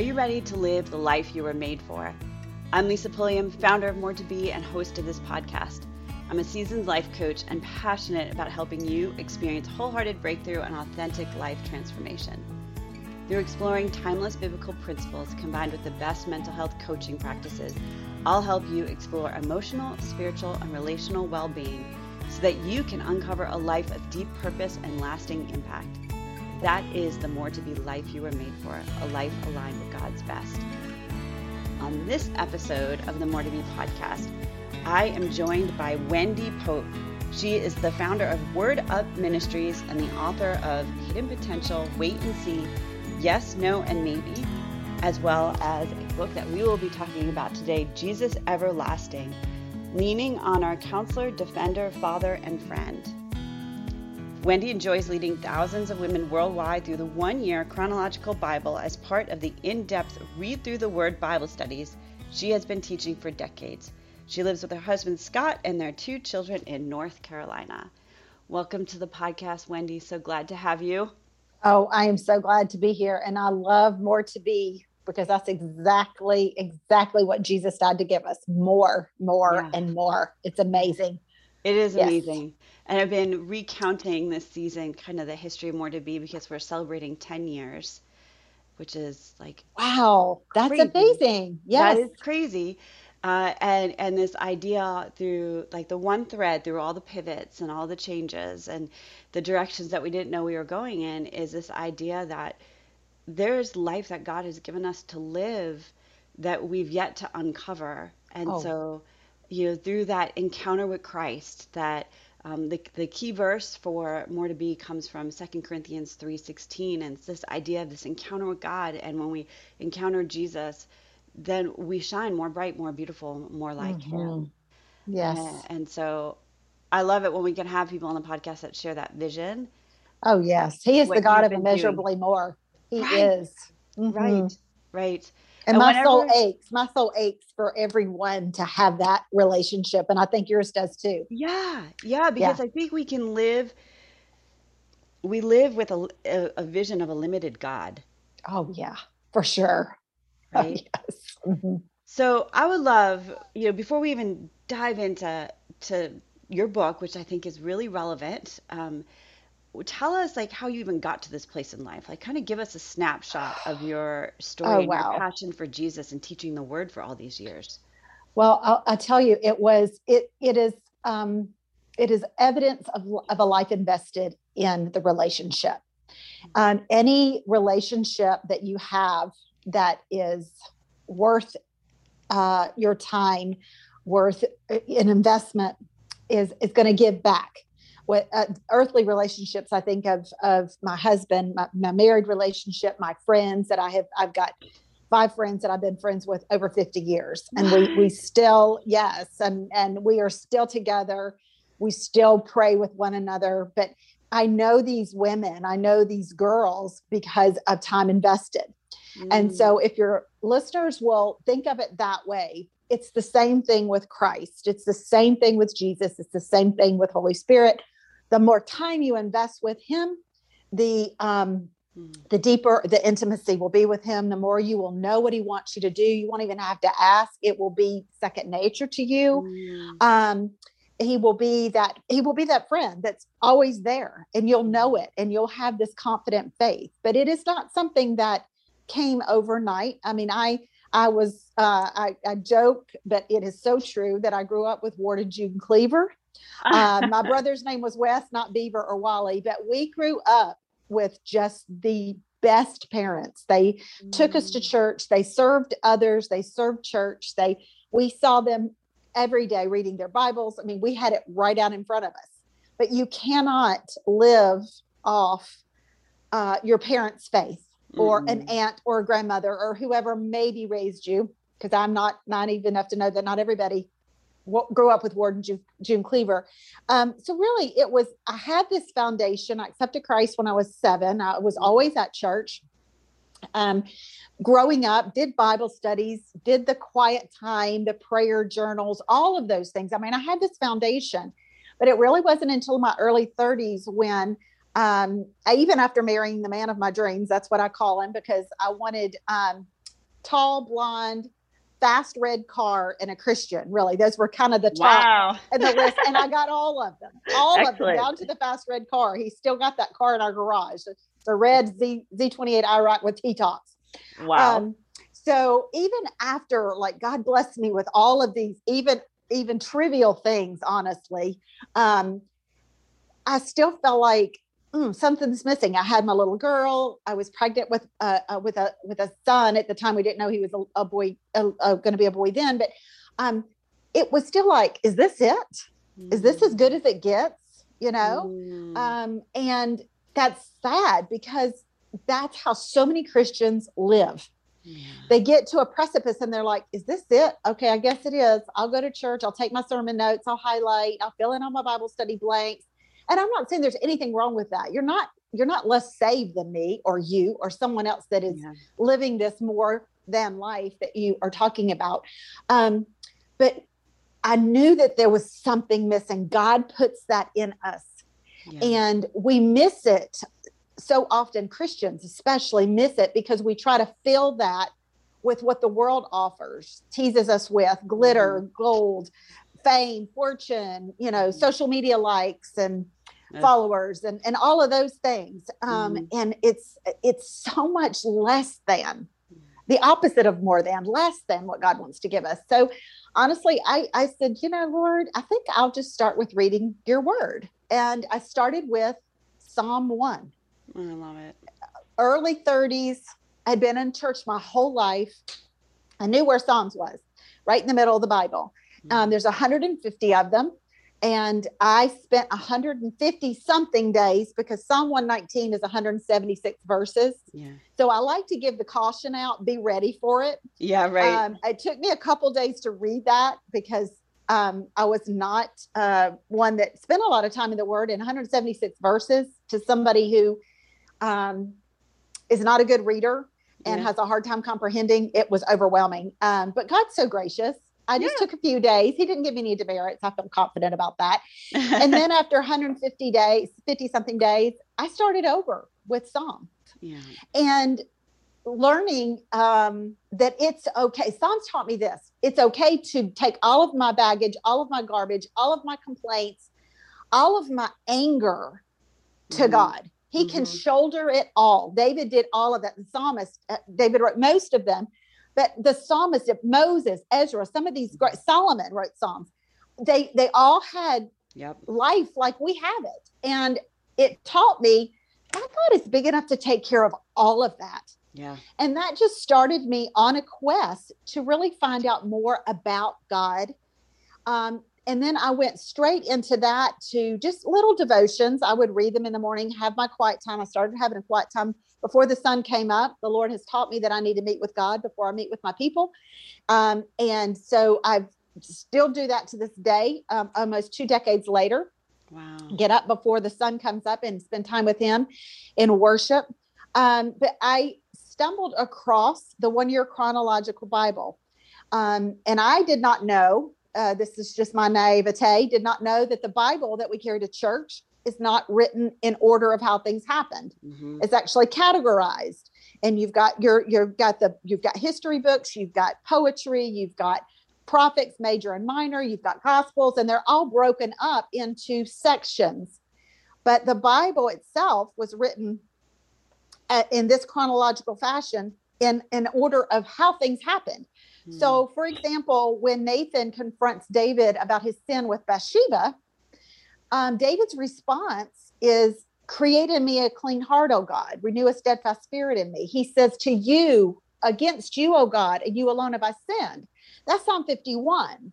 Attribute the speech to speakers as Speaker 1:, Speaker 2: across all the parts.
Speaker 1: Are you ready to live the life you were made for? I'm Lisa Pulliam, founder of More to Be and host of this podcast. I'm a seasoned life coach and passionate about helping you experience wholehearted breakthrough and authentic life transformation. Through exploring timeless biblical principles combined with the best mental health coaching practices, I'll help you explore emotional, spiritual, and relational well being so that you can uncover a life of deep purpose and lasting impact. That is the more to be life you were made for, a life aligned with God's best. On this episode of the More to Be podcast, I am joined by Wendy Pope. She is the founder of Word Up Ministries and the author of Hidden Potential, Wait and See, Yes, No, and Maybe, as well as a book that we will be talking about today, Jesus Everlasting, leaning on our counselor, defender, father, and friend. Wendy enjoys leading thousands of women worldwide through the one year chronological Bible as part of the in depth Read Through the Word Bible studies she has been teaching for decades. She lives with her husband Scott and their two children in North Carolina. Welcome to the podcast, Wendy. So glad to have you.
Speaker 2: Oh, I am so glad to be here. And I love more to be because that's exactly, exactly what Jesus died to give us more, more, yeah. and more. It's amazing.
Speaker 1: It is yes. amazing. And I've been recounting this season, kind of the history of More to Be, because we're celebrating 10 years, which is like,
Speaker 2: wow, that's crazy. amazing. Yes.
Speaker 1: That is crazy uh, and and this idea through like the one thread through all the pivots and all the changes and the directions that we didn't know we were going in is this idea that there's life that God has given us to live that we've yet to uncover and oh. so you know through that encounter with Christ that um, the, the key verse for more to be comes from 2 corinthians 3.16 and it's this idea of this encounter with god and when we encounter jesus then we shine more bright, more beautiful, more like mm-hmm. Him.
Speaker 2: Yes.
Speaker 1: And, and, so I love it when we can have people on the podcast that share that vision.
Speaker 2: Oh, yes. He is the God of immeasurably doing. more. He right. is.
Speaker 1: Mm-hmm. Right. Right.
Speaker 2: And, and my whenever... soul aches. My soul aches for everyone to have that relationship. And I think yours does too.
Speaker 1: Yeah. Yeah. Because yeah. I think we can live, we live with a, a, a vision of a limited God.
Speaker 2: Oh, yeah, for sure.
Speaker 1: right? yes. Mm-hmm. So I would love, you know, before we even dive into to your book, which I think is really relevant, um, tell us like how you even got to this place in life. Like, kind of give us a snapshot of your story oh, and wow. your passion for Jesus and teaching the Word for all these years.
Speaker 2: Well, I'll, I'll tell you, it was it it is um, it is evidence of of a life invested in the relationship. Um, any relationship that you have that is worth uh, your time, worth uh, an investment, is is going to give back. What uh, earthly relationships? I think of of my husband, my, my married relationship, my friends that I have. I've got five friends that I've been friends with over 50 years. And we we still, yes, and and we are still together. We still pray with one another. But I know these women, I know these girls because of time invested. And so, mm. if your listeners will think of it that way, it's the same thing with Christ. It's the same thing with Jesus. It's the same thing with Holy Spirit. The more time you invest with Him, the um, mm. the deeper the intimacy will be with Him. The more you will know what He wants you to do. You won't even have to ask. It will be second nature to you. Mm. Um, he will be that he will be that friend that's always there and you'll know it and you'll have this confident faith but it is not something that came overnight. I mean, I I was uh, I, I joke, but it is so true that I grew up with Ward and June Cleaver. Uh, my brother's name was Wes, not Beaver or Wally, but we grew up with just the best parents. They mm. took us to mm. church. They served others. They served church. They we saw them every day reading their Bibles. I mean, we had it right out in front of us. But you cannot live off uh, your parents' faith or mm. an aunt or a grandmother or whoever maybe raised you because i'm not naive enough to know that not everybody grew up with Ward and june, june cleaver. Um, so really it was i had this foundation. I accepted christ when i was seven. I was mm. always at church. Um, growing up did bible studies did the quiet time the prayer journals all of those things. I mean i had this foundation but it really wasn't until my early 30s when um, even after marrying the man of my dreams, that's what I call him because I wanted, um, tall, blonde, fast red car, and a Christian. Really, those were kind of the top
Speaker 1: Wow.
Speaker 2: and the list. And I got all of them, all of them down to the fast red car. He still got that car in our garage. the red Z Z28 IROC with T tops.
Speaker 1: Wow.
Speaker 2: Um, so even after like God blessed me with all of these, even even trivial things, honestly, um, I still felt like mm, something's missing. I had my little girl. I was pregnant with uh, uh, with a with a son at the time. We didn't know he was a, a boy, uh, uh, going to be a boy then, but um, it was still like, is this it? Is this as good as it gets? You know.
Speaker 1: Mm.
Speaker 2: Um, and that's sad because that's how so many Christians live.
Speaker 1: Yeah.
Speaker 2: They get to a precipice and they're like, is this it? Okay, I guess it is. I'll go to church. I'll take my sermon notes. I'll highlight. I'll fill in all my Bible study blanks. And I'm not saying there's anything wrong with that. You're not you're not less saved than me or you or someone else that is
Speaker 1: Yeah.
Speaker 2: living this more than life that you are talking about. Um, but I knew that there was something missing. God puts that in us
Speaker 1: Yeah.
Speaker 2: and we miss it so often christians especially miss it because we try to fill that with what the world offers teases us with glitter gold fame fortune you know
Speaker 1: Mhm.
Speaker 2: social media likes and followers and and all of those things. Um
Speaker 1: Mhm.
Speaker 2: and it's it's so much less than the opposite of more than less than what god wants to give us. So honestly i i said you know lord i think i'll just start with reading your word. And i started with psalm 1
Speaker 1: I love it.
Speaker 2: early 30s i'd been in church my whole life. I knew where psalms was right in the middle of the bible. Um, there's 150 of them and i spent 150 something days because psalm 119 is 176 verses
Speaker 1: yeah.
Speaker 2: so i like to give the caution out be ready for it
Speaker 1: Yeah. Right.
Speaker 2: um, it took me a couple days to read that because um, I was not uh, one that spent a lot of time in the Word. In 176 verses to somebody who um, is not a good reader and
Speaker 1: Yeah.
Speaker 2: has a hard time comprehending, it was overwhelming. Um, but God's so gracious. I just
Speaker 1: Yeah.
Speaker 2: took a few days. He didn't give me any demerits. I feel confident about that. And then after 150 days, 50 something days, I started over with Psalms.
Speaker 1: yeah.
Speaker 2: and learning um, that it's okay. Psalms taught me this it's okay to take all of my baggage, all of my garbage, all of my complaints, all of my anger to
Speaker 1: Mhm.
Speaker 2: God. He can
Speaker 1: Mhm.
Speaker 2: shoulder it all. David did all of that. The psalmist, uh, David wrote most of them, but the psalmist, if Moses, Ezra, some of these great, Solomon wrote psalms. They they all had
Speaker 1: Yep.
Speaker 2: life like we have it. And it taught me my God is big enough to take care of all of that.
Speaker 1: Yeah.
Speaker 2: And that just started me on a quest to really find out more about God. Um, and then I went straight into that to just little devotions. I would read them in the morning, have my quiet time. I started having a quiet time before the sun came up. The Lord has taught me that I need to meet with God before I meet with my people. Um, and so I still do that to this day, um, almost two decades later
Speaker 1: Wow.
Speaker 2: get up before the sun comes up and spend time with him in worship. Um, but I stumbled across the one year chronological Bible. Um, and I did not know, uh, this is just my naivete, did not know that the Bible that we carry to church is not written in order of how things happened.
Speaker 1: Mhm.
Speaker 2: It's actually categorized. And you've got your you've got the you've got history books, you've got poetry, you've got prophets, major and minor, you've got gospels, and they're all broken up into sections. But the Bible itself was written uh, in this chronological fashion in, in order of how things happened.
Speaker 1: Hmm.
Speaker 2: So, for example, when Nathan confronts David about his sin with Bathsheba, um, David's response is, Create in me a clean heart, O God, renew a steadfast spirit in me. He says, To you, against you, O God, and you alone have I sinned. That's Psalm 51.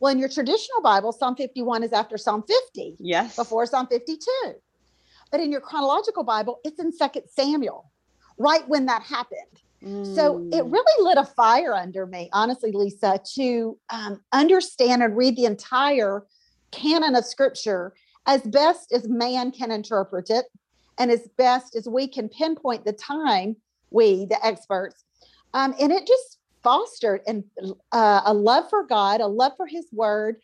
Speaker 2: Well, in your traditional Bible, Psalm 51 is after Psalm 50,
Speaker 1: yes.
Speaker 2: before Psalm 52. But in your chronological Bible, it's in Second Samuel, right when that happened. So it
Speaker 1: Mm.
Speaker 2: really lit a fire under me, honestly, Lisa, to um, understand and read the entire canon of scripture as best as man can interpret it and as best as we can pinpoint the time, we, the experts. Um, and it just fostered and uh, a love for God, a love for his word,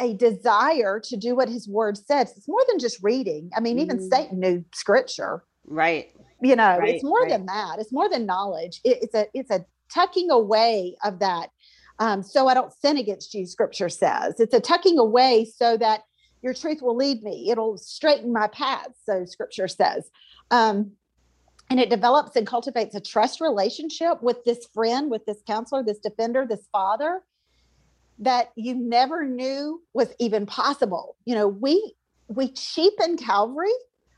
Speaker 2: a desire to do what his word says. It's more than just reading. I mean, even
Speaker 1: Mm.
Speaker 2: Satan knew scripture
Speaker 1: Right.
Speaker 2: you know
Speaker 1: Right,
Speaker 2: it's more
Speaker 1: right.
Speaker 2: than that it's more than knowledge it, it's a it's a tucking away of that um, so I don't sin against you, scripture says. It's a tucking away so that your truth will lead me. It'll straighten my path, so scripture says. Um, and it develops and cultivates a trust relationship with this friend, with this counselor, this defender, this father that you never knew was even possible. You know, we we cheapen Calvary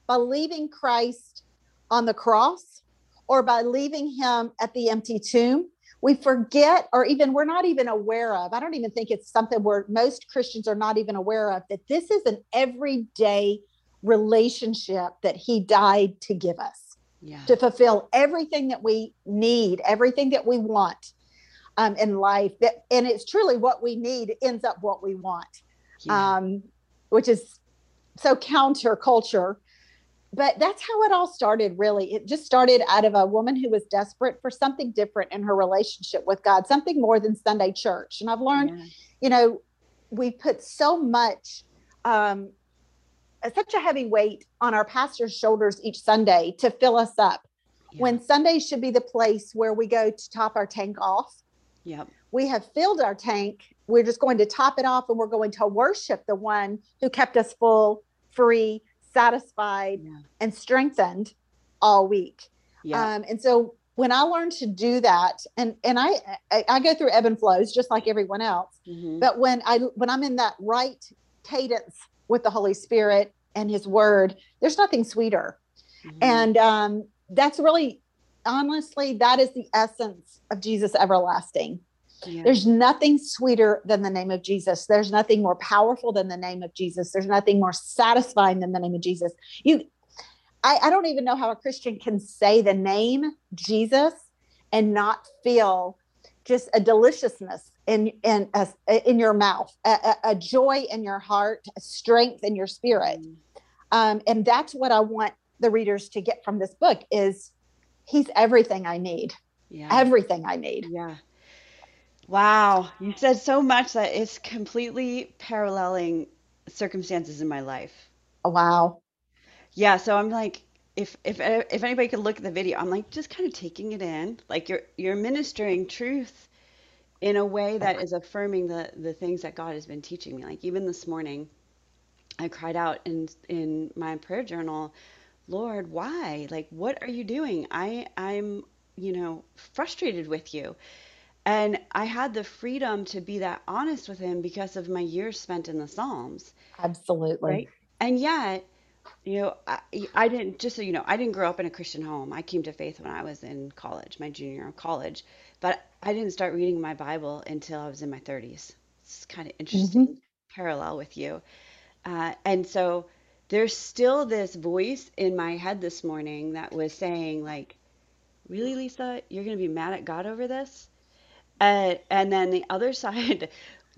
Speaker 2: by leaving Christ on the cross or by leaving him at the empty tomb we forget or even we're not even aware of i don't even think it's something where most christians are not even aware of that this is an everyday relationship that he died to give us yeah. to fulfill everything that we need everything that we want um, in life that and it's truly what we need ends up what we want yeah. um, which is so counter culture but that's how it all started really. It just started out of a woman who was desperate for something different in her relationship with god something more than sunday church. And i've learned yeah. you know we put so much um such a heavy weight on our pastor's shoulders each sunday to fill us up. Yeah. when sunday should be the place where we go to top our tank off
Speaker 1: yep.
Speaker 2: we have filled our tank. We're just going to top it off and we're going to worship the one who kept us full free satisfied yeah. and strengthened all week. Yeah. Um, and so when I learned to do that, and and I, I, go through ebb and flows just like everyone else. Mm-hmm. But when I when I'm in that right cadence with the Holy Spirit and His Word, there's nothing sweeter. Mm-hmm. And um, that's really honestly that is the essence of Jesus everlasting. Yeah. There's nothing sweeter than the name of Jesus. There's nothing more powerful than the name of Jesus. There's nothing more satisfying than the name of Jesus. You, I, I don't even know how a Christian can say the name Jesus and not feel just a deliciousness in in a, in your mouth, a, a, joy in your heart, a strength in your spirit, mm. um, and that's what I want the readers to get from this book. Is He's everything I need. Yeah. Everything I need.
Speaker 1: Yeah. Wow, you said so much that it's completely paralleling circumstances in my life.
Speaker 2: Oh, wow.
Speaker 1: Yeah, so I'm like if if if anybody could look at the video, I'm like just kind of taking it in. Like you're you're ministering truth in a way that is affirming the the things that God has been teaching me. Like even this morning, I cried out in in my prayer journal, Lord, why? Like what are you doing? I I'm, you know, frustrated with you. And I had the freedom to be that honest with him because of my years spent in the Psalms.
Speaker 2: Absolutely. Right.
Speaker 1: And yet, you know, I, I didn't, just so you know, I didn't grow up in a Christian home. I came to faith when I was in college, my junior year of college. But I didn't start reading my Bible until I was in my 30s. It's kind of interesting mm-hmm. parallel with you. Uh, and so there's still this voice in my head this morning that was saying, like, really, Lisa, you're going to be mad at God over this? And, and then the other side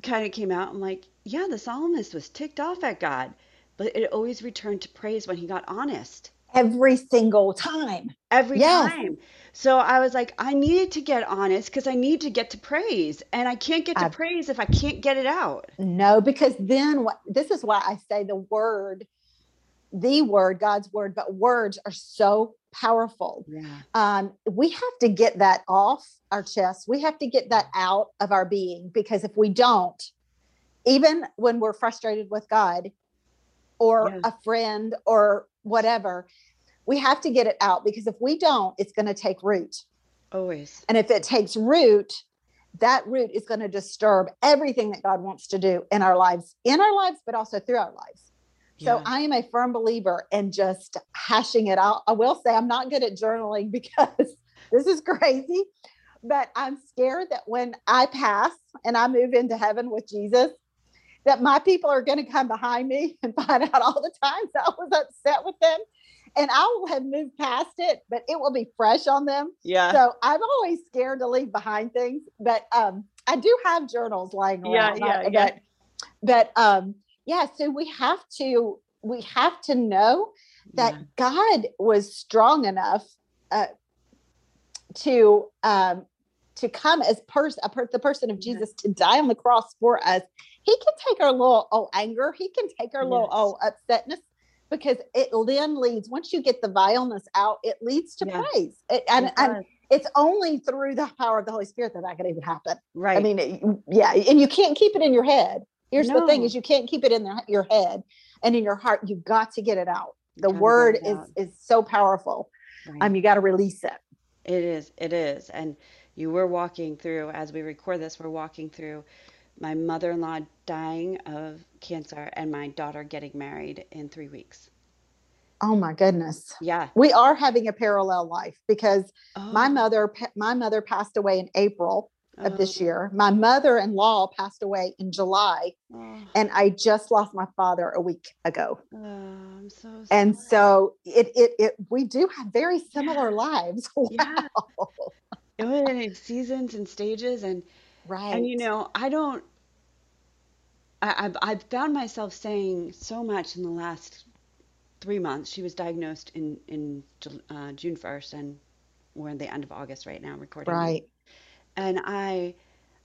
Speaker 1: kind of came out. I'm like, yeah, the psalmist was ticked off at God, but it always returned to praise when he got honest.
Speaker 2: Every single time.
Speaker 1: Every yes. time. So I was like, I needed to get honest because I need to get to praise. And I can't get to I, praise if I can't get it out.
Speaker 2: No, because then what this is why I say the word, the word, God's word, but words are so powerful. Yeah. Um, we have to get that off our chest. We have to get that out of our being because if we don't, even when we're frustrated with God or yeah. a friend or whatever, we have to get it out because if we don't, it's going to take root.
Speaker 1: Always.
Speaker 2: And if it takes root, that root is going to disturb everything that God wants to do in our lives, in our lives, but also through our lives. So yeah. I am a firm believer in just hashing it out. I will say I'm not good at journaling because this is crazy, but I'm scared that when I pass and I move into heaven with Jesus, that my people are going to come behind me and find out all the times I was upset with them. And I will have moved past it, but it will be fresh on them.
Speaker 1: Yeah.
Speaker 2: So I'm always scared to leave behind things, but um, I do have journals lying around.
Speaker 1: Yeah, yeah, yeah.
Speaker 2: But, but um, yeah so we have to we have to know that yeah. god was strong enough uh, to um to come as person per- the person of jesus to die on the cross for us he can take our little oh anger he can take our yes. little oh upsetness because it then leads once you get the vileness out it leads to praise it, and, and it's only through the power of the Holy Spirit that that can even happen.
Speaker 1: Right.
Speaker 2: I mean, it- yeah, and you can't keep it in your head. Here's the thing: is you can't keep it in the, your head and in your heart. You've got to get it out. The word is
Speaker 1: out.
Speaker 2: is so powerful.
Speaker 1: Right.
Speaker 2: Um, you got to release it.
Speaker 1: It is, it is. And you were walking through, as we record this, we're walking through my mother-in-law dying of cancer and my daughter getting married in three weeks.
Speaker 2: Oh my goodness.
Speaker 1: Yeah.
Speaker 2: We are having a parallel life because my
Speaker 1: Oh,
Speaker 2: mother my mother passed away in April of this
Speaker 1: oh,
Speaker 2: year. My mother-in-law passed away in July,
Speaker 1: oh,
Speaker 2: and I just lost my father a week ago.
Speaker 1: oh, I'm so
Speaker 2: And so it it, it we do have very similar lives.
Speaker 1: Yeah.
Speaker 2: Wow.
Speaker 1: It was in seasons and stages and
Speaker 2: Right.
Speaker 1: and you know, I don't I, I've I've found myself saying so much in the last three months. She was diagnosed in in uh, June 1st, and we're at the end of August right now recording.
Speaker 2: Right.
Speaker 1: And I,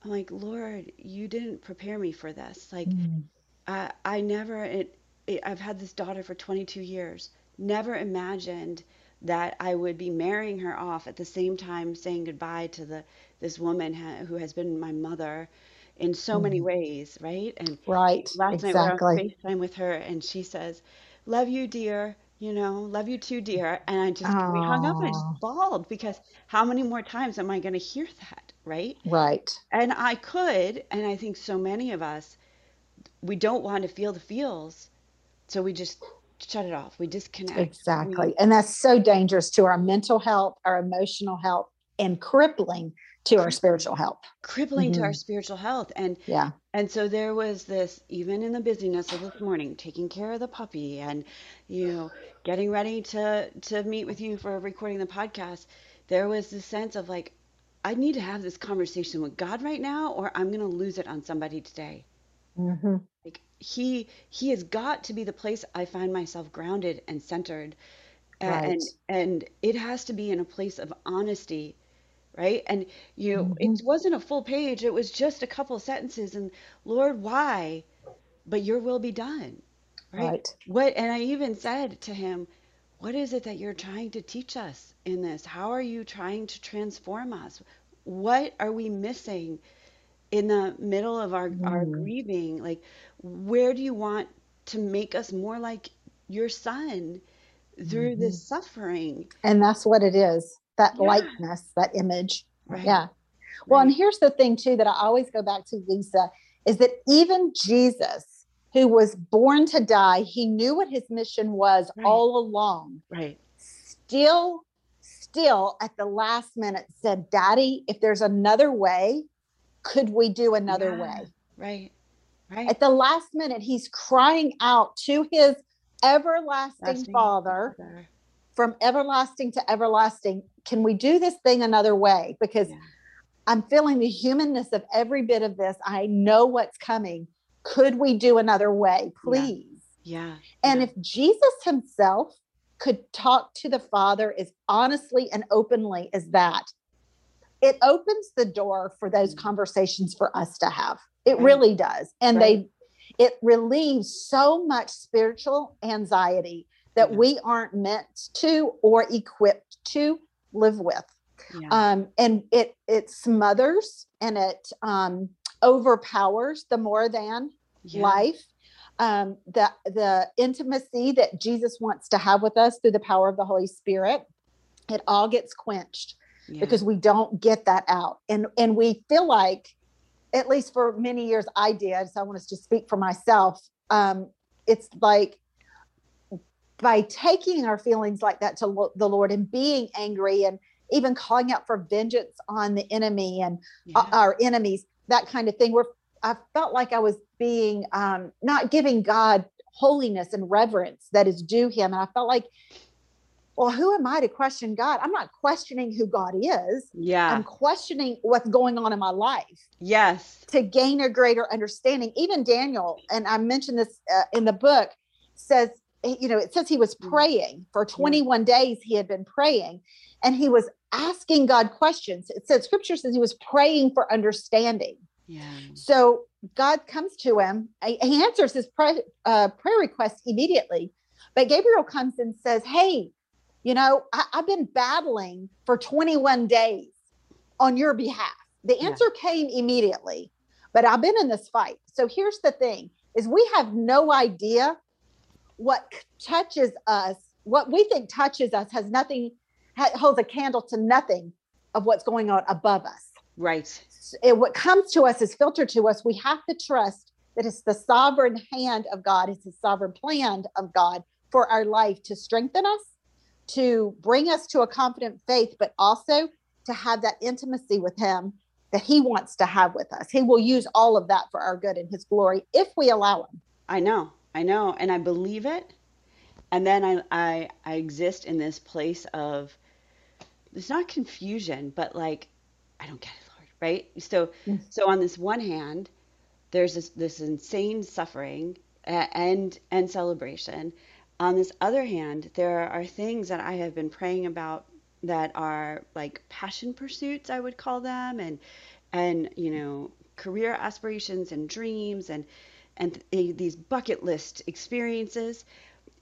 Speaker 1: I'm like, Lord, you didn't prepare me for this. Like,
Speaker 2: Mm.
Speaker 1: I, I never, it, it, I've had this daughter for 22 years. Never imagined that I would be marrying her off at the same time saying goodbye to the this woman ha who has been my mother in so many
Speaker 2: Mm.
Speaker 1: ways, right? And
Speaker 2: Right.
Speaker 1: last night we're on FaceTime with her, and she says, "Love you, dear." You know, love you too, dear. And I just we hung up and I just bawled because how many more times am I going to hear that, right?
Speaker 2: right.
Speaker 1: And I could, and I think so many of us, we don't want to feel the feels, so we just shut it off. We disconnect. We
Speaker 2: Exactly. And that's so dangerous to our mental health, our emotional health, and crippling to our spiritual health.
Speaker 1: crippling to our
Speaker 2: hmm
Speaker 1: spiritual health. And
Speaker 2: Yeah.
Speaker 1: and so there was this, even in the busyness of this morning, taking care of the puppy and, you know, getting ready to to meet with you for recording the podcast. There was this sense of like, I need to have this conversation with God right now, or I'm going to lose it on somebody today.
Speaker 2: hmm
Speaker 1: Like he he has got to be the place I find myself grounded and centered,
Speaker 2: Right.
Speaker 1: and and it has to be in a place of honesty, right? And you know,
Speaker 2: hmm
Speaker 1: it wasn't a full page; it was just a couple sentences. And Lord, why? But Your will be done, right?
Speaker 2: Right.
Speaker 1: What? And I even said to him, "What is it that you're trying to teach us in this? How are you trying to transform us? What are we missing?" in the middle of our our
Speaker 2: Mm.
Speaker 1: grieving like where do you want to make us more like your son through
Speaker 2: hmm
Speaker 1: this suffering
Speaker 2: And that's what it is that
Speaker 1: yeah
Speaker 2: likeness, that image.
Speaker 1: right
Speaker 2: Yeah. Well, and here's the thing, too, that I always go back to, Lisa, is that even Jesus, who was born to die, he knew what his mission was
Speaker 1: right
Speaker 2: all along,
Speaker 1: right
Speaker 2: still, still at the last minute said, Daddy, if there's another way, could we do another
Speaker 1: yeah
Speaker 2: way?
Speaker 1: right right
Speaker 2: At the last minute, he's crying out to his everlasting
Speaker 1: lasting
Speaker 2: Father
Speaker 1: father
Speaker 2: from everlasting to everlasting. Can we do this thing another way? Because
Speaker 1: yeah
Speaker 2: I'm feeling the humanness of every bit of this. I know what's coming. Could we do another way, please?
Speaker 1: yeah
Speaker 2: And
Speaker 1: yeah
Speaker 2: if Jesus himself could talk to the Father as honestly and openly as that, it opens the door for those
Speaker 1: Mm.
Speaker 2: conversations for us to have. It
Speaker 1: right
Speaker 2: really does. And
Speaker 1: right
Speaker 2: they it relieves so much spiritual anxiety that
Speaker 1: yeah
Speaker 2: we aren't meant to or equipped to live with
Speaker 1: yeah
Speaker 2: um, and it it smothers and it um, overpowers the more than
Speaker 1: yeah.
Speaker 2: life. Um, the the intimacy that jesus wants to have with us through the power of the holy spirit it all gets quenched
Speaker 1: yeah.
Speaker 2: because we don't get that out. And and we feel like at least for many years i did so i want us to speak for myself um, it's like by taking our feelings like that to lo- the lord and being angry and even calling out for vengeance on the enemy and
Speaker 1: yeah.
Speaker 2: our enemies that kind of thing where i felt like i was being um, not giving god holiness and reverence that is due him. And i felt like well who am i to question god? I'm not questioning who god is.
Speaker 1: Yeah.
Speaker 2: I'm questioning what's going on in my life
Speaker 1: yes.
Speaker 2: to gain a greater understanding. Even daniel and i mentioned this uh, in the book says you know it says he was
Speaker 1: Mm.
Speaker 2: praying for 21 days he had been praying and he was asking god questions it says scripture says he was praying for understanding
Speaker 1: yeah
Speaker 2: so god comes to him he answers his pray, uh, prayer request immediately but gabriel comes and says hey You know, I, have been battling for 21 days on your behalf. The answer yeah. came immediately, but I've been in this fight. So here's the thing is we have no idea what touches us, what we think touches us has nothing, holds a candle to nothing of what's going on above us.
Speaker 1: Right.
Speaker 2: It, what comes to us is filtered to us. We have to trust that it's the sovereign hand of God, it's the sovereign plan of God for our life to strengthen us, to bring us to a confident faith, but also to have that intimacy with Him that He wants to have with us. He will use all of that for our good and His glory if we allow Him.
Speaker 1: I know, I know, and I believe it. And then I, I, I exist in this place of it's not confusion, but like I don't get it, Lord, right? So, mm. so on this one hand, there's this, this insane suffering and and celebration. On this other hand, there are things that I have been praying about that are like passion pursuits, I would call them, and and you know career aspirations and dreams and and th- these bucket list experiences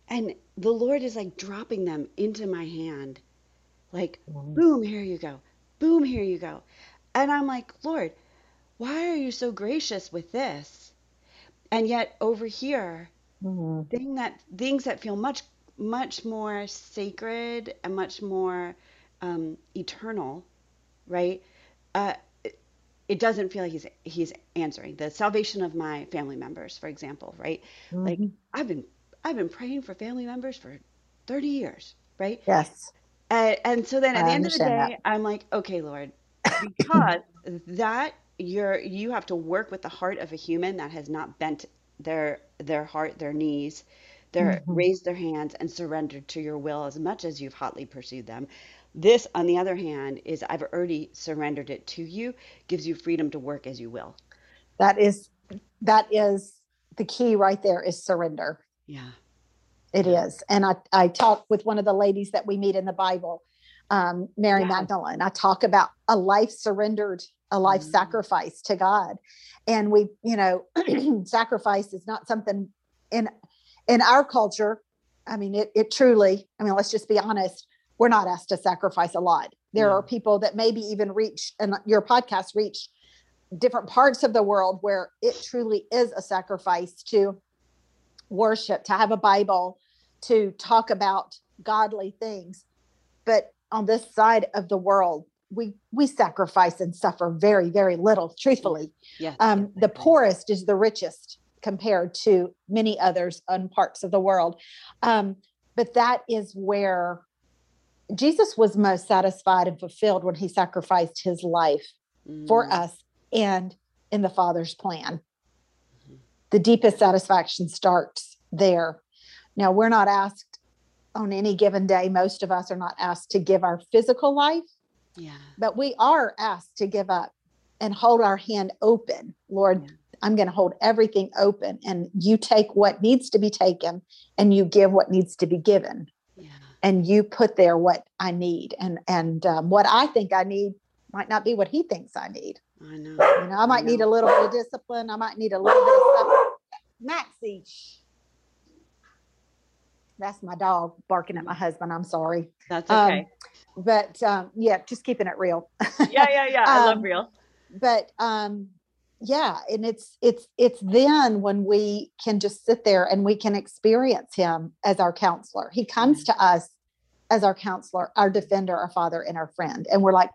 Speaker 1: and the lord is like dropping them into my hand like mm-hmm. boom here you go boom here you go and i'm like lord why are you so gracious with this? And yet over here, mm-hmm. thing that things that feel much much more sacred and much more um, eternal, right? Uh, it, it doesn't feel like he's he's answering the salvation of my family members, for example, right? Mm-hmm. Like I've been I've been praying for family members for 30 years, right?
Speaker 2: Yes.
Speaker 1: Uh, and so then at I the end of the day, that. I'm like, okay, Lord, because that you're you have to work with the heart of a human that has not bent their their heart their knees their mm-hmm. raised their hands and surrendered to your will as much as you've hotly pursued them this on the other hand is i've already surrendered it to you gives you freedom to work as you will
Speaker 2: that is that is the key right there is surrender
Speaker 1: yeah
Speaker 2: it is and i i talk with one of the ladies that we meet in the bible um, mary yeah. magdalene i talk about a life surrendered a life mm-hmm. sacrifice to God. And we, you know, sacrifice is not something in in our culture. I mean, it it truly, I mean, let's just be honest, we're not asked to sacrifice a lot. There yeah. are people that maybe even reach and your podcast reach different parts of the world where it truly is a sacrifice to worship, to have a Bible, to talk about godly things. But on this side of the world, we we sacrifice and suffer very very little truthfully
Speaker 1: yeah,
Speaker 2: um, the poorest is the richest compared to many others in parts of the world um, but that is where jesus was most satisfied and fulfilled when he sacrificed his life mm. for us and in the father's plan mm-hmm. the deepest satisfaction starts there now we're not asked on any given day most of us are not asked to give our physical life
Speaker 1: yeah.
Speaker 2: But we are asked to give up and hold our hand open. Lord, yeah. I'm going to hold everything open and you take what needs to be taken and you give what needs to be given. Yeah. And you put there what I need and and um, what I think I need might not be what he thinks I need.
Speaker 1: I know. You
Speaker 2: know, I might I need a little bit of discipline. I might need a little bit of stuff. Maxie, that's my dog barking at my husband. I'm sorry.
Speaker 1: That's okay. Um,
Speaker 2: but um, yeah, just keeping it real.
Speaker 1: yeah, yeah, yeah. I love um, real.
Speaker 2: But um, yeah, and it's it's it's then when we can just sit there and we can experience him as our counselor. He comes to us as our counselor, our defender, our father, and our friend, and we're like,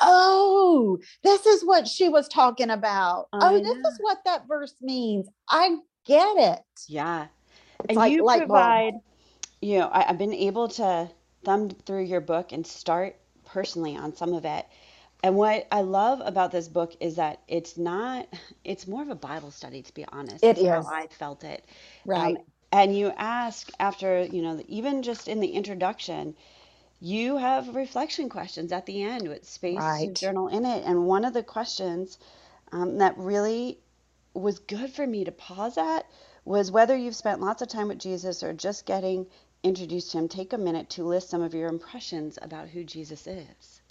Speaker 2: oh, this is what she was talking about. oh, oh this is what that verse means. I get it.
Speaker 1: Yeah. It's and like you provide, bulb. You know, I, have been able to thumb through your book and start personally on some of it. And what I love about this book is that it's not, it's more of a Bible study, to be honest.
Speaker 2: It is.
Speaker 1: How I felt it.
Speaker 2: Right. Um,
Speaker 1: and you ask after, you know, even just in the introduction, you have reflection questions at the end with space right. journal in it. And one of the questions um, that really was good for me to pause at was whether you've spent lots of time with Jesus or just getting introduced him, take a minute to list some of your impressions about who Jesus is.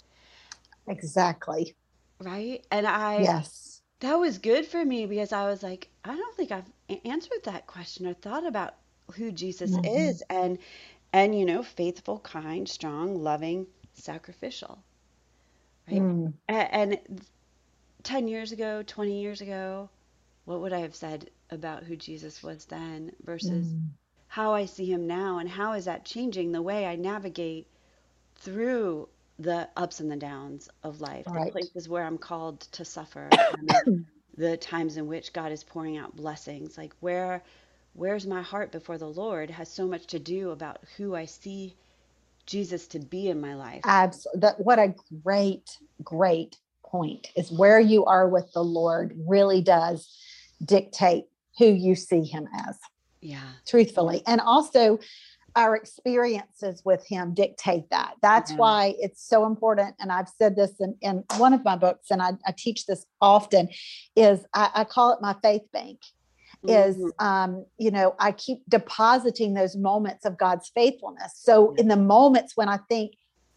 Speaker 2: Exactly.
Speaker 1: Right? And I
Speaker 2: Yes.
Speaker 1: That was good for me because I was like, I don't think I've answered that question or thought about who Jesus mm-hmm. is and and you know faithful kind strong loving sacrificial right
Speaker 2: Mm.
Speaker 1: A- and 10 years ago 20 years ago what would i have said about who jesus was then versus
Speaker 2: Mm.
Speaker 1: How i see him now and how is that changing the way i navigate through the ups and the downs of life the places where i'm called to suffer and the times in which god is pouring out blessings. Like where where's my heart before the lord has so much to do about who i see jesus to be in my life.
Speaker 2: Absolutely. That what a great, great point is where you are with the Lord really does dictate who you see him as,
Speaker 1: yeah
Speaker 2: truthfully. And also our experiences with him dictate that. That's
Speaker 1: Yeah.
Speaker 2: why it's so important. And I've said this in, in one of my books, and I, I teach this often, is I, I call it my faith bank. is
Speaker 1: Mhm.
Speaker 2: um you know i keep depositing those moments of god's faithfulness so
Speaker 1: Yeah.
Speaker 2: in the moments when i think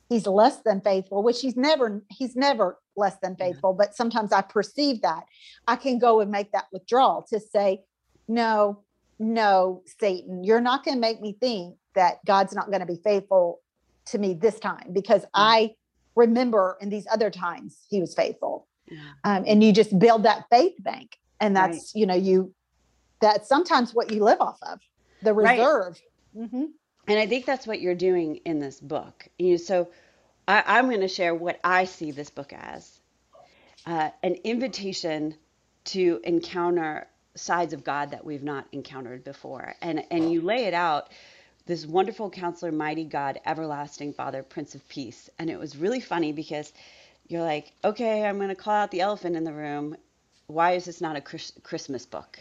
Speaker 2: he's less than faithful which he's never he's never less than
Speaker 1: Yeah.
Speaker 2: faithful but sometimes i perceive that i can go and make that withdrawal to say no no satan you're not going to make me think that god's not going to be faithful to me this time because i remember in these other times he was faithful um, and you just build that faith bank and
Speaker 1: Right.
Speaker 2: that's you know you that's sometimes what you live off of the
Speaker 1: Right.
Speaker 2: reserve Mhm.
Speaker 1: And I think that's what you're doing in this book. You know, so I, I'm going to share what I see this book as uh, an invitation to encounter sides of God that we've not encountered before. And, and you lay it out this wonderful counselor, mighty God, everlasting Father, Prince of Peace. And it was really funny because you're like, okay, I'm going to call out the elephant in the room. Why is this not a Chris- Christmas book?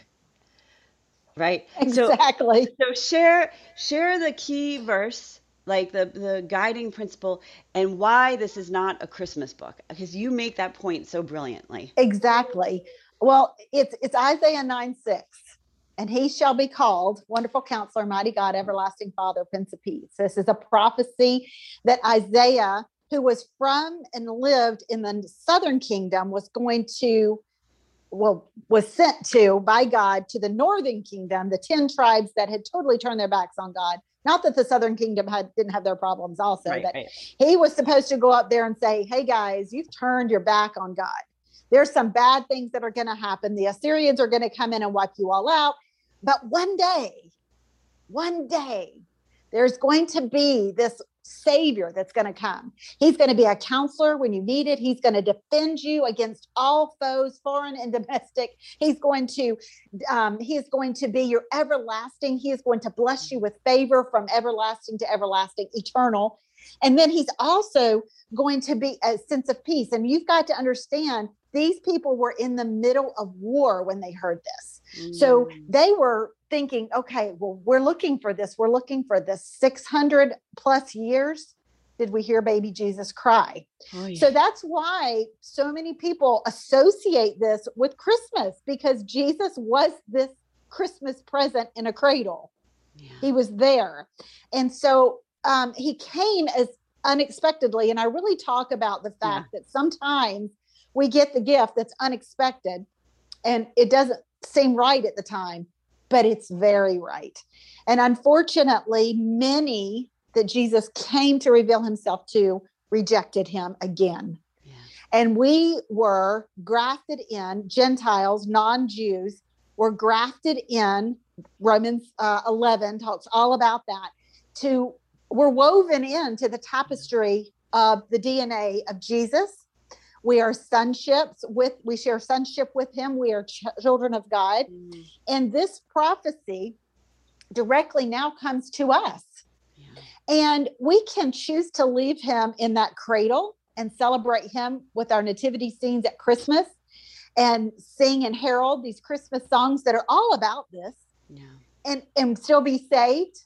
Speaker 1: Right? So
Speaker 2: exactly
Speaker 1: so share share the key verse, like the the guiding principle, and why this is not a Christmas book, because you make that point so brilliantly.
Speaker 2: exactly well it's it's isaiah 9 6 and he shall be called wonderful counselor mighty god everlasting father prince of peace. This is a prophecy that isaiah who was from and lived in the southern kingdom was going to well was sent to by god to the northern kingdom the 10 tribes that had totally turned their backs on god. Not that the southern kingdom had didn't have their problems also
Speaker 1: Right,
Speaker 2: but
Speaker 1: right.
Speaker 2: he was supposed to go up there and say hey guys you've turned your back on god there's some bad things that are going to happen. The assyrians are going to come in and wipe you all out. But one day one day there's going to be this savior that's going to come. He's going to be a counselor when you need it. He's going to defend you against all foes foreign and domestic. He's going to um, he is going to be your everlasting. He is going to bless you with favor from everlasting to everlasting eternal. And then he's also going to be a sense of peace. And you've got to understand these people were in the middle of war when they heard this so
Speaker 1: Mm,
Speaker 2: they were thinking, okay, well, we're looking for this. We're looking for this 600 plus years. Did we hear baby Jesus cry?
Speaker 1: oh, yeah.
Speaker 2: So that's why so many people associate this with Christmas because Jesus was this Christmas present in a cradle.
Speaker 1: yeah.
Speaker 2: He was there. And so um, he came as unexpectedly. And I really talk about the fact that sometimes we get the gift that's unexpected and it doesn't seem right at the time, but it's very right. And unfortunately, many that Jesus came to reveal himself to rejected him again.
Speaker 1: Yeah.
Speaker 2: And we were grafted in, Gentiles, non Jews, were grafted in. Romans uh, 11 talks all about that. To we're woven into the tapestry of the DNA of Jesus. We are sonships with, we share sonship with him. We are ch- children of God.
Speaker 1: Mm,
Speaker 2: And this prophecy directly now comes to us.
Speaker 1: yeah.
Speaker 2: And we can choose to leave him in that cradle and celebrate him with our nativity scenes at Christmas and sing and herald these Christmas songs that are all about this
Speaker 1: Yeah.
Speaker 2: and, and still be saved.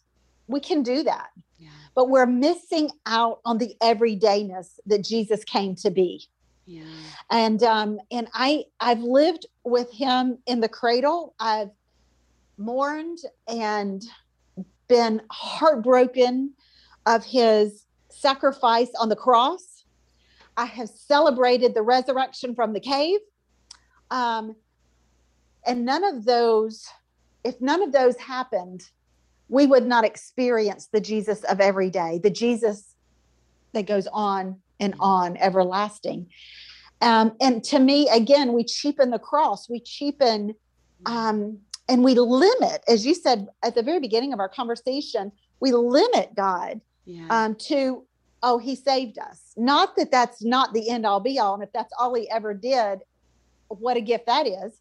Speaker 2: We can do that.
Speaker 1: Yeah.
Speaker 2: But we're missing out on the everydayness that Jesus came to be.
Speaker 1: Yeah.
Speaker 2: And um, and I I've lived with him in the cradle. I've mourned and been heartbroken of his sacrifice on the cross. I have celebrated the resurrection from the cave. Um, and none of those, if none of those happened, we would not experience the Jesus of every day, the Jesus that goes on and on, everlasting. Um, and to me, again, we cheapen the cross, we cheapen um, and we limit, as you said at the very beginning of our conversation, we limit God yeah. um, to, oh, he saved us. Not that that's not the end all be all. And if that's all he ever did, what a gift that is.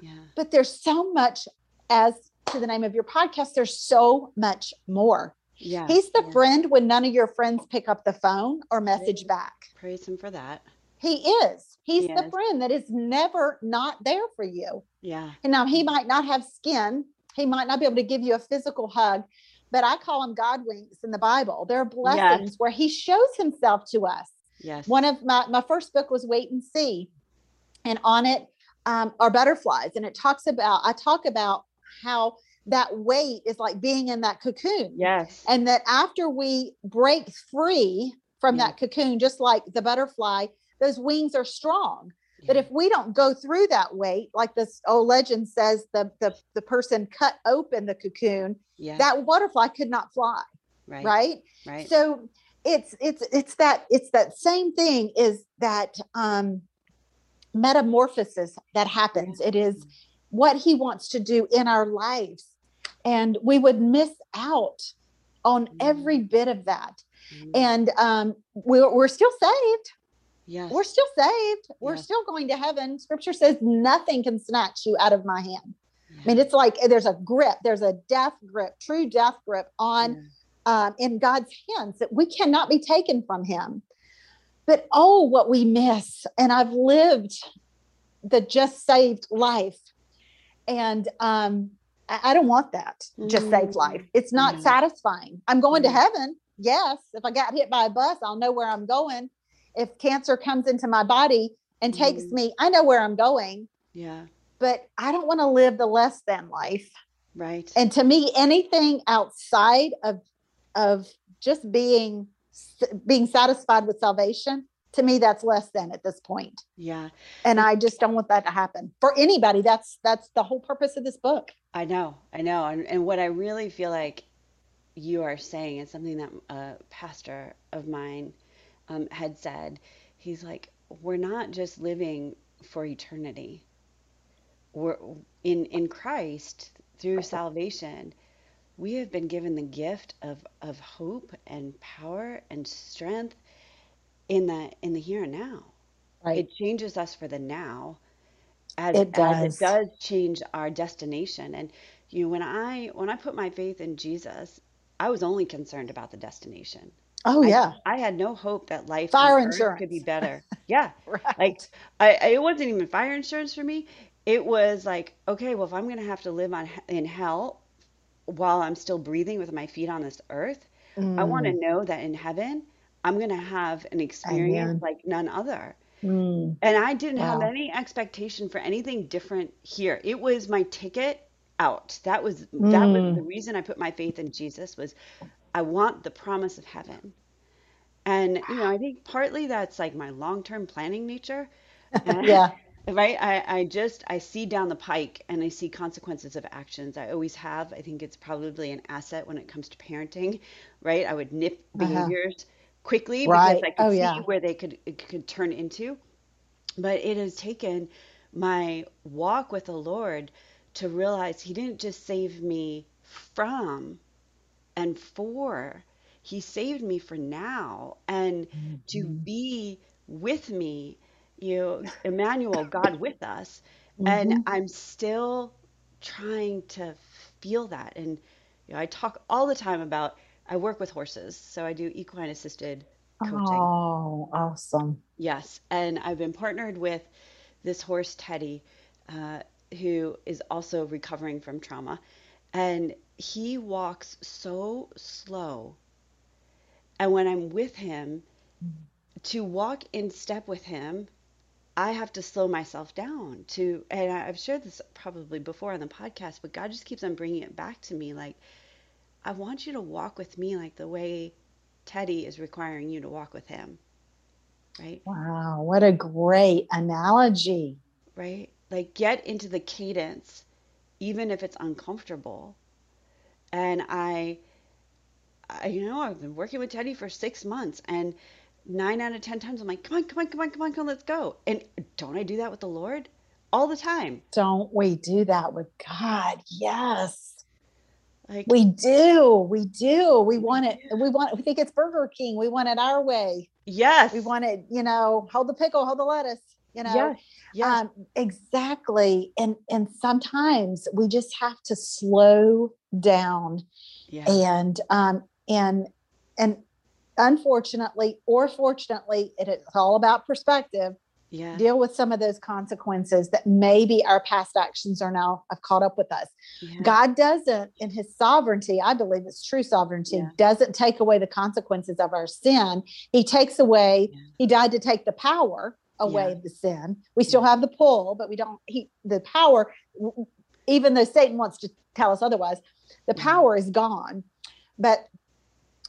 Speaker 2: Yeah. But there's so much, as to the name of your podcast, there's so much more. Yeah. He's the yeah. friend when none of your friends pick up the phone or message
Speaker 1: Praise,
Speaker 2: back.
Speaker 1: Praise him for that.
Speaker 2: He is. He's he the is. friend that is never not there for you.
Speaker 1: Yeah.
Speaker 2: And now he might not have skin. He might not be able to give you a physical hug, but I call him God winks in the Bible. There are blessings yes. where he shows himself to us.
Speaker 1: Yes.
Speaker 2: One of my, my first book was Wait and See. And on it um, are butterflies. And it talks about, I talk about how that wait is like being in that cocoon.
Speaker 1: Yes.
Speaker 2: And that after we break free from that cocoon, just like the butterfly, those wings are strong. Yeah. But if we don't go through that wait, like this old legend says, the the, the person cut open the cocoon, yeah. that butterfly could not fly.
Speaker 1: Right.
Speaker 2: Right.
Speaker 1: Right.
Speaker 2: So it's it's it's that it's that same thing is that um metamorphosis that happens. Yeah. It is what he wants to do in our lives. And we would miss out on every mm. bit of that. Mm. And um, we're, we're still saved.
Speaker 1: Yes.
Speaker 2: We're still saved. We're yes. still going to heaven. Scripture says nothing can snatch you out of my hand. I mean, it's like there's a grip, there's a death grip, true death grip on um, in God's hands that we cannot be taken from Him. But oh, what we miss. And I've lived the just saved life. And um, I, don't want that just mm. saved life. It's not yeah. satisfying. I'm going to heaven. Yes. If I got hit by a bus, I'll know where I'm going. If cancer comes into my body and takes mm. me, I know where I'm going.
Speaker 1: Yeah.
Speaker 2: But I don't want to live the less than life.
Speaker 1: Right.
Speaker 2: And to me, anything outside of of just being being satisfied with salvation to me that's less than at this point.
Speaker 1: Yeah.
Speaker 2: And i just don't want that to happen for anybody. That's that's the whole purpose of this book.
Speaker 1: I know i know. And, and what i really feel like you are saying is something that a pastor of mine um, had said he's like we're not just living for eternity. We're in in christ through salvation we have been given the gift of of hope and power and strength in the in the here and now. Right. It changes us for the now as it does. as it does change our destination. And you know, when I when I put my faith in Jesus, I was only concerned about the destination.
Speaker 2: Oh yeah.
Speaker 1: I, had no hope that life
Speaker 2: fire insurance
Speaker 1: could be better. Yeah. right. Like I, it wasn't even fire insurance for me. It was like, okay, well if I'm going to have to live on in hell while I'm still breathing with my feet on this earth, mm. I want to know that in heaven I'm going to have an experience Amen. like none other. Mm. And I didn't wow. have any expectation for anything different here. It was my ticket out. That was mm. that was the mm. reason I put my faith in Jesus was I want the promise of heaven. And you know, I think partly that's like my long-term planning nature.
Speaker 2: yeah.
Speaker 1: Right. I, I just I see down the pike and I see consequences of actions. I always have. I think it's probably an asset when it comes to parenting, right? I would nip uh-huh. behaviors. Uh-huh quickly right. because I could oh, see yeah. where they could could turn into. But it has taken my walk with the Lord to realize He didn't just save me from and for, He saved me for now and mm-hmm. to be with me, you know, Emmanuel, God with us. Mm-hmm. And I'm still trying to feel that. And you know, I talk all the time about I work with horses, so I do equine assisted coaching.
Speaker 2: Oh, awesome.
Speaker 1: Yes. And I've been partnered with this horse, Teddy, uh, who is also recovering from trauma. And he walks so slow. And when I'm with him, to walk in step with him, I have to slow myself down to, and I've shared this probably before on the podcast, but God just keeps on bringing it back to me like, I want you to walk with me like the way Teddy is requiring you to walk with him. Right?
Speaker 2: Wow, what a great analogy.
Speaker 1: Right? Like get into the cadence, even if it's uncomfortable. And I, I, you know, I've been working with Teddy for six months, and nine out of ten times I'm like, come on, come on, come on, come on, come on, let's go. And don't I do that with the Lord all the time?
Speaker 2: Don't we do that with God? Yes. Like we do, we do. We want it. We want. We think it's Burger King. We want it our way.
Speaker 1: Yes.
Speaker 2: We want it. You know, hold the pickle, hold the lettuce. You know. Yes. yes. Um, exactly. And and sometimes we just have to slow down. And um and and unfortunately or fortunately, it, it's all about perspective yeah. deal with some of those consequences that maybe our past actions are now have caught up with us. Yeah. God doesn't, in his sovereignty, I believe it's true sovereignty, yeah. doesn't take away the consequences of our sin. He takes away, he died to take the power away of the sin. We still have the pull, but we don't he the power, even though Satan wants to tell us otherwise, the power is gone. But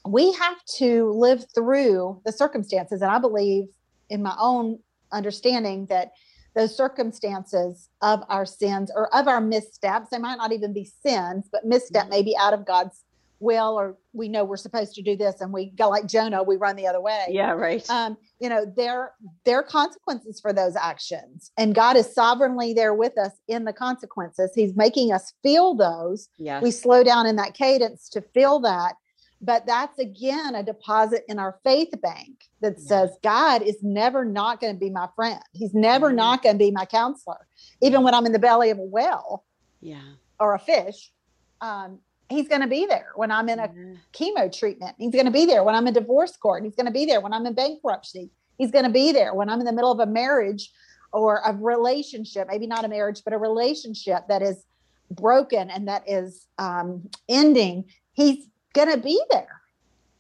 Speaker 2: we have to live through the circumstances. And I believe in my own understanding that those circumstances of our sins or of our missteps, they might not even be sins, but misstep mm-hmm. may be out of God's will, or we know we're supposed to do this and we go like Jonah, we run the other way.
Speaker 1: Yeah, right.
Speaker 2: Um, you know, there there are consequences for those actions. And God is sovereignly there with us in the consequences. He's making us feel those.
Speaker 1: Yeah.
Speaker 2: We slow down in that cadence to feel that but that's again a deposit in our faith bank that yeah. says God is never not going to be my friend. He's never mm-hmm. not going to be my counselor, even when I'm in the belly of a whale,
Speaker 1: yeah,
Speaker 2: or a fish. Um, he's going to be there when I'm in a mm-hmm. chemo treatment. He's going to be there when I'm in divorce court. He's going to be there when I'm in bankruptcy. He's going to be there when I'm in the middle of a marriage or a relationship, maybe not a marriage, but a relationship that is broken and that is um, ending. He's going to be there.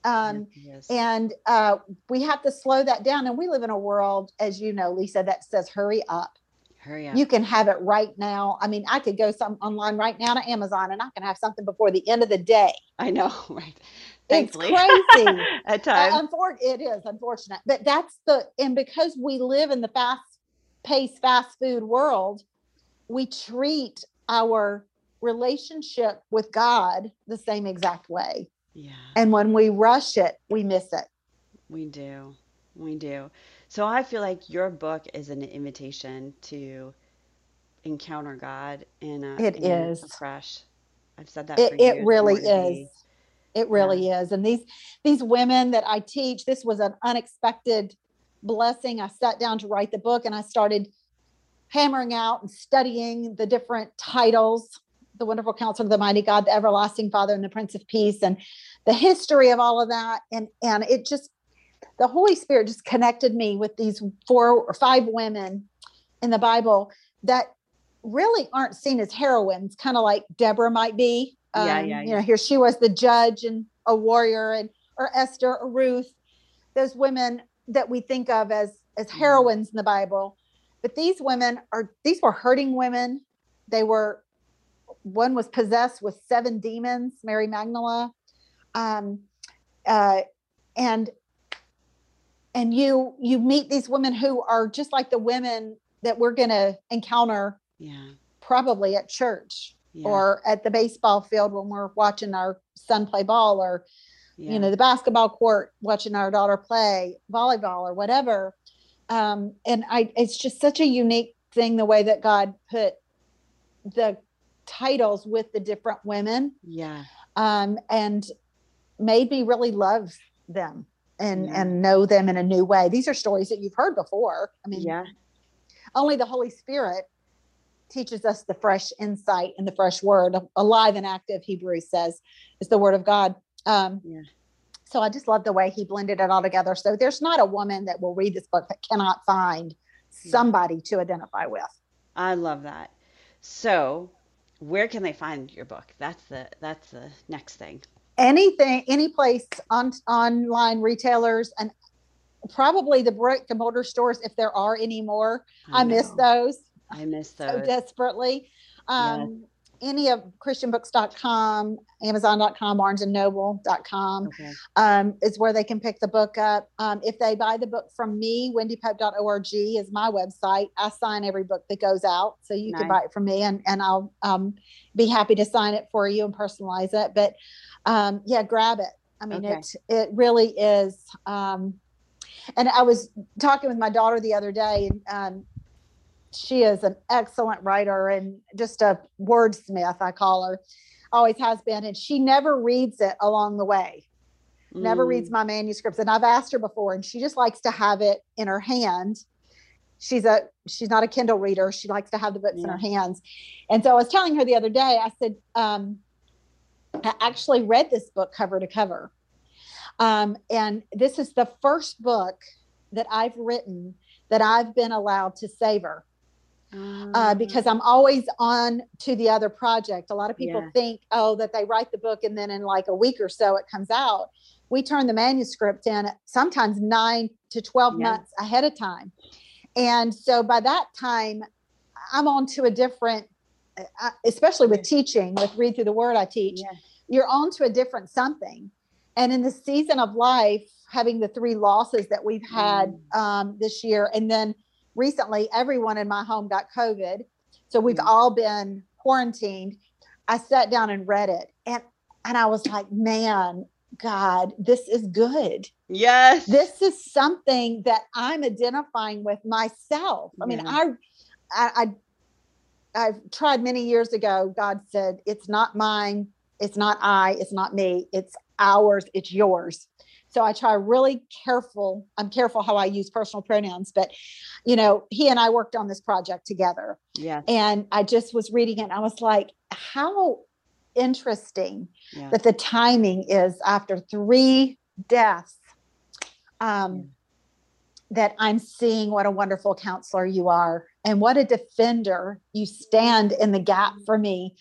Speaker 2: Um, yes. And uh, we have to slow that down. And we live in a world, as you know, Lisa, that says, hurry up.
Speaker 1: Hurry up.
Speaker 2: You can have it right now. I mean, I could go some online right now to Amazon and I can have something before the end of the day.
Speaker 1: I know, right?
Speaker 2: Thankfully. It's crazy.
Speaker 1: At times. Uh,
Speaker 2: unfor- it is unfortunate. But that's the, and because we live in the fast paced, fast food world, we treat our relationship with God the same exact way.
Speaker 1: Yeah.
Speaker 2: And when we rush it, we miss it.
Speaker 1: We do. We do. So I feel like your book is an invitation to encounter God in a
Speaker 2: it
Speaker 1: in
Speaker 2: is
Speaker 1: fresh. I've said that.
Speaker 2: It, it really is. It really yeah. is. And these these women that I teach, this was an unexpected blessing. I sat down to write the book and I started hammering out and studying the different titles the wonderful counselor, of the mighty God, the everlasting Father, and the Prince of Peace, and the history of all of that. And and it just the Holy Spirit just connected me with these four or five women in the Bible that really aren't seen as heroines, kind of like Deborah might be.
Speaker 1: Um, yeah, yeah, yeah.
Speaker 2: You know, here she was the judge and a warrior, and or Esther or Ruth, those women that we think of as as mm-hmm. heroines in the Bible. But these women are these were hurting women. They were one was possessed with seven demons, Mary Magdalene. Um, uh, and and you you meet these women who are just like the women that we're going to encounter
Speaker 1: yeah
Speaker 2: probably at church yeah. or at the baseball field when we're watching our son play ball or yeah. you know the basketball court watching our daughter play volleyball or whatever um, and i it's just such a unique thing the way that god put the titles with the different women.
Speaker 1: Yeah.
Speaker 2: Um, and made me really love them and yeah. and know them in a new way. These are stories that you've heard before. I mean,
Speaker 1: yeah.
Speaker 2: Only the Holy Spirit teaches us the fresh insight and the fresh word. Alive and active, Hebrews says, is the word of God. Um,
Speaker 1: yeah.
Speaker 2: So I just love the way he blended it all together. So there's not a woman that will read this book that cannot find somebody to identify with.
Speaker 1: I love that. So where can they find your book? That's the that's the next thing.
Speaker 2: Anything, any place on online retailers and probably the brick and mortar stores if there are any more. I, I miss those.
Speaker 1: I miss those
Speaker 2: so desperately. Um, any of christianbooks.com, amazon.com, barnesandnoble.com
Speaker 1: Okay.
Speaker 2: um, is where they can pick the book up. Um, if they buy the book from me, wendypope.org is my website. I sign every book that goes out. So you can buy it from me and, and I'll um, be happy to sign it for you and personalize it. But um, yeah, grab it. I mean,
Speaker 1: Okay.
Speaker 2: it, it really is. Um, and I was talking with my daughter the other day and um, she is an excellent writer and just a wordsmith, I call her. Always has been. And she never reads it along the way. Never
Speaker 1: Mm,
Speaker 2: reads my manuscripts and i've asked her before and she just likes to have it in her hand. She's a she's not a kindle reader. She likes to have the books in her hands. And so i was telling her the other day i said um, i actually read this book cover to cover. Um, and this is the first book that i've written that i've been allowed to savor uh,
Speaker 1: ah,
Speaker 2: because I'm always on to the other project. A lot of people
Speaker 1: Yeah.
Speaker 2: think, oh, that they write the book and then in like a week or so it comes out. We turn the manuscript in sometimes nine to 12
Speaker 1: Yeah.
Speaker 2: months ahead of time. And so by that time, I'm on to a different, uh, especially with teaching, with Read Through the Word I teach,
Speaker 1: Yeah.
Speaker 2: you're on to a different something. And in the season of life, having the three losses that we've had
Speaker 1: Mm.
Speaker 2: um, this year, and then recently everyone in my home got COVID. So we've
Speaker 1: Mm.
Speaker 2: all been quarantined. I sat down and read it and and I was like, man, God, this is good.
Speaker 1: Yes.
Speaker 2: This is something that I'm identifying with myself. I mean,
Speaker 1: Yeah.
Speaker 2: I I I I've tried many years ago. God said, it's not mine, it's not I, it's not me, it's ours, it's yours. So I try really careful. I'm careful how I use personal pronouns, but you know, he and I worked on this project together.
Speaker 1: Yeah.
Speaker 2: And I just was reading it and I was like, how interesting
Speaker 1: Yeah.
Speaker 2: that the timing is after three deaths. Um,
Speaker 1: Yeah.
Speaker 2: that I'm seeing what a wonderful counselor you are and what a defender you stand in the gap for me.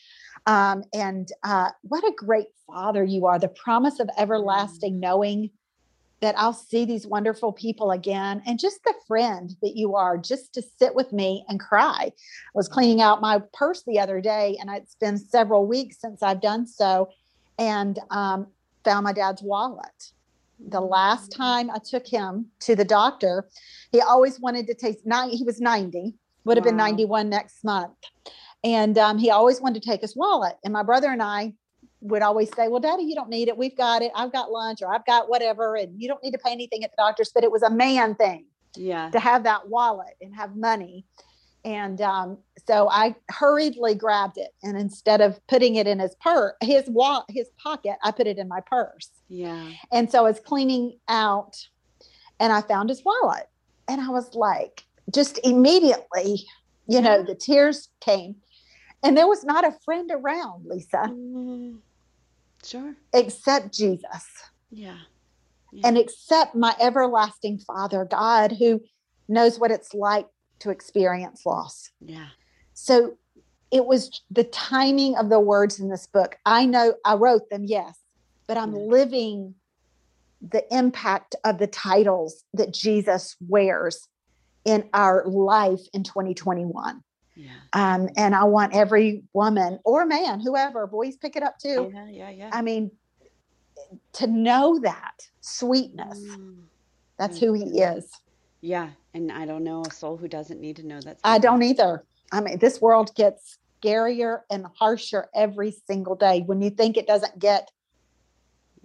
Speaker 2: Um, and uh, what a great father you are, the promise of everlasting knowing that I'll see these wonderful people again, and just the friend that you are, just to sit with me and cry. I was cleaning out my purse the other day, and it's been several weeks since I've done so, and um, found my dad's wallet the last time I took him to the doctor, he always wanted to taste nine. He was 90, would have been 91 next month. And um, he always wanted to take his wallet. And my brother and I would always say, Well, daddy, you don't need it. We've got it. I've got lunch or I've got whatever. And you don't need to pay anything at the doctor's. But it was a man thing
Speaker 1: Yeah.
Speaker 2: to have that wallet and have money. And um, so I hurriedly grabbed it. And instead of putting it in his purse, his wallet, his pocket, I put it in my purse.
Speaker 1: Yeah.
Speaker 2: And so I was cleaning out and I found his wallet. And I was like, just immediately, you know, the tears came. And there was not a friend around, Lisa,
Speaker 1: Mm, Sure.
Speaker 2: except Jesus
Speaker 1: Yeah. Yeah.
Speaker 2: and except my everlasting Father, God, who knows what it's like to experience loss.
Speaker 1: Yeah.
Speaker 2: So it was the timing of the words in this book. I know I wrote them, yes, but I'm
Speaker 1: Yeah.
Speaker 2: living the impact of the titles that Jesus wears in our life in 2021.
Speaker 1: Yeah.
Speaker 2: Um, and I want every woman or man, whoever, boys pick it up too.
Speaker 1: Yeah. Yeah. Yeah.
Speaker 2: I mean, to know that sweetness,
Speaker 1: Mm,
Speaker 2: that's who he is.
Speaker 1: Yeah. And I don't know a soul who doesn't need to know that.
Speaker 2: I don't either. I mean, this world gets scarier and harsher every single day. When you think it doesn't get,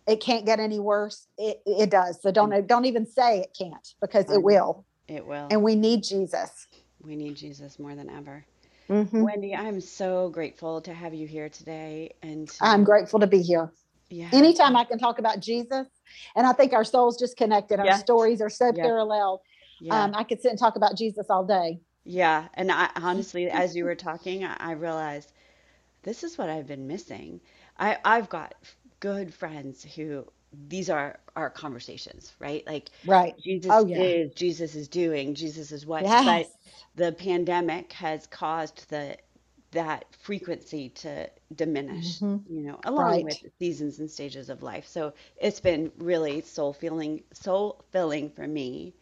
Speaker 2: it can't get any worse, it, it does. So don't don't even say it can't because
Speaker 1: I know.
Speaker 2: it will.
Speaker 1: It will.
Speaker 2: And we need Jesus.
Speaker 1: We need Jesus more than ever.
Speaker 2: Mhm.
Speaker 1: Wendy, I'm so grateful to have you here today. And to-
Speaker 2: I'm grateful to be here.
Speaker 1: Yeah.
Speaker 2: Anytime I can talk about Jesus, and I think our souls just connected. Our
Speaker 1: Yeah.
Speaker 2: stories are so
Speaker 1: Yeah.
Speaker 2: parallel.
Speaker 1: Yeah.
Speaker 2: Um, I could sit and talk about Jesus all day.
Speaker 1: Yeah, and I honestly, as you were talking, I, I realized this is what I've been missing. I I've got good friends who these are our conversations, right? Like
Speaker 2: Right.
Speaker 1: Jesus
Speaker 2: Oh, yeah.
Speaker 1: is, Jesus is doing, Jesus is what.
Speaker 2: Yes.
Speaker 1: But the pandemic has caused the that frequency to diminish,
Speaker 2: Mhm.
Speaker 1: you know, along
Speaker 2: Right.
Speaker 1: with seasons and stages of life. So it's been really soul feeling, soul filling for me,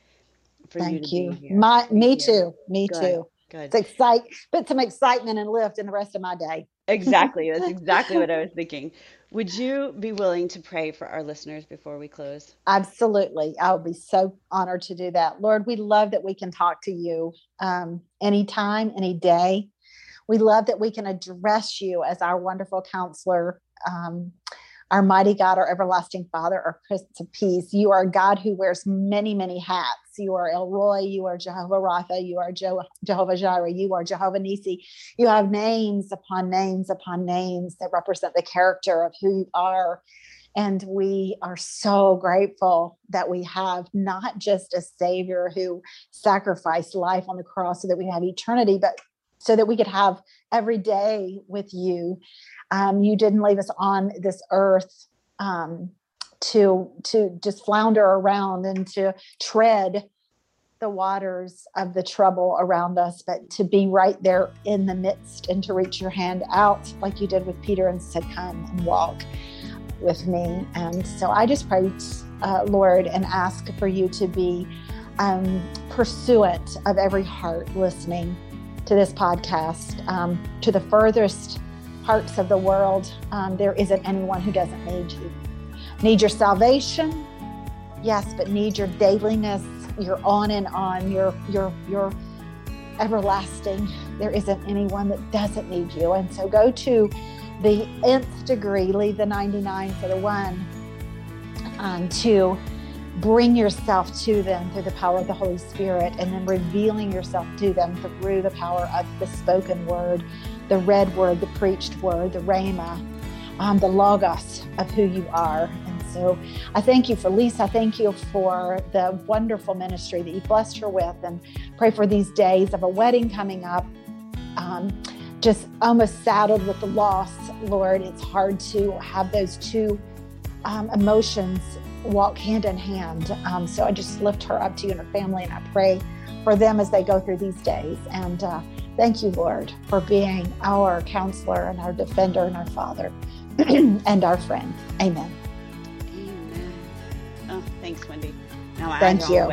Speaker 1: for you
Speaker 2: Thank you.
Speaker 1: here.
Speaker 2: My, me
Speaker 1: Thank you.
Speaker 2: too. Me
Speaker 1: Good.
Speaker 2: too.
Speaker 1: Good.
Speaker 2: It's excite, put some excitement and lift in the rest of my day.
Speaker 1: exactly. That's exactly what I was thinking. Would you be willing to pray for our listeners before we close?
Speaker 2: Absolutely. I'll be so honored to do that. Lord, we love that we can talk to you um, anytime, any day. We love that we can address you as our wonderful counselor. Um, our mighty God, our everlasting Father, our Prince of Peace. You are a God who wears many, many hats. You are El Roi, you are Jehovah Rapha, you are Jehovah Jireh, you are Jehovah Nisi. You have names upon names upon names that represent the character of who you are. And we are so grateful that we have not just a Savior who sacrificed life on the cross so that we have eternity, but so that we could have every day with you. Um, you didn't leave us on this earth um, to to just flounder around and to tread the waters of the trouble around us, but to be right there in the midst and to reach your hand out like you did with Peter and said, "Come and walk." with me. And so I just pray, uh, Lord, and ask for you to be um, pursuant of every heart listening to this podcast. Um, to the furthest parts of the world, um, there isn't anyone who doesn't need you. Need your salvation, yes, but need your dailiness, your on and on, your your your everlasting. There isn't anyone that doesn't need you. And so go to the nth degree, leave the 99 for the one, um, to bring yourself to them through the power of the Holy Spirit and then revealing yourself to them through the power of the spoken word, the read word, the preached word, the rhema, um, the logos of who you are. And so I thank you for Lisa. I thank you for the wonderful ministry that you blessed her with and pray for these days of a wedding coming up. Um, just almost saddled with the loss, Lord. It's hard to have those two um, emotions walk hand in hand. Um, so I just lift her up to you and her family, and I pray for them as they go through these days. And uh, thank you, Lord, for being our counselor and our defender and our father and our friend. Amen.
Speaker 1: Amen. Oh, thanks, Wendy. Now
Speaker 2: Thank you.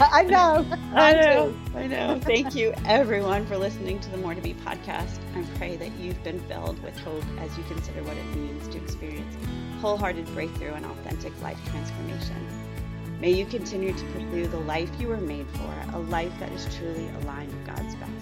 Speaker 2: I know.
Speaker 1: I know. I know. Thank you, everyone, for listening to the More to Be podcast. I pray that you've been filled with hope as you consider what it means to experience wholehearted breakthrough and authentic life transformation. May you continue to pursue the life you were made for, a life that is truly aligned with God's best.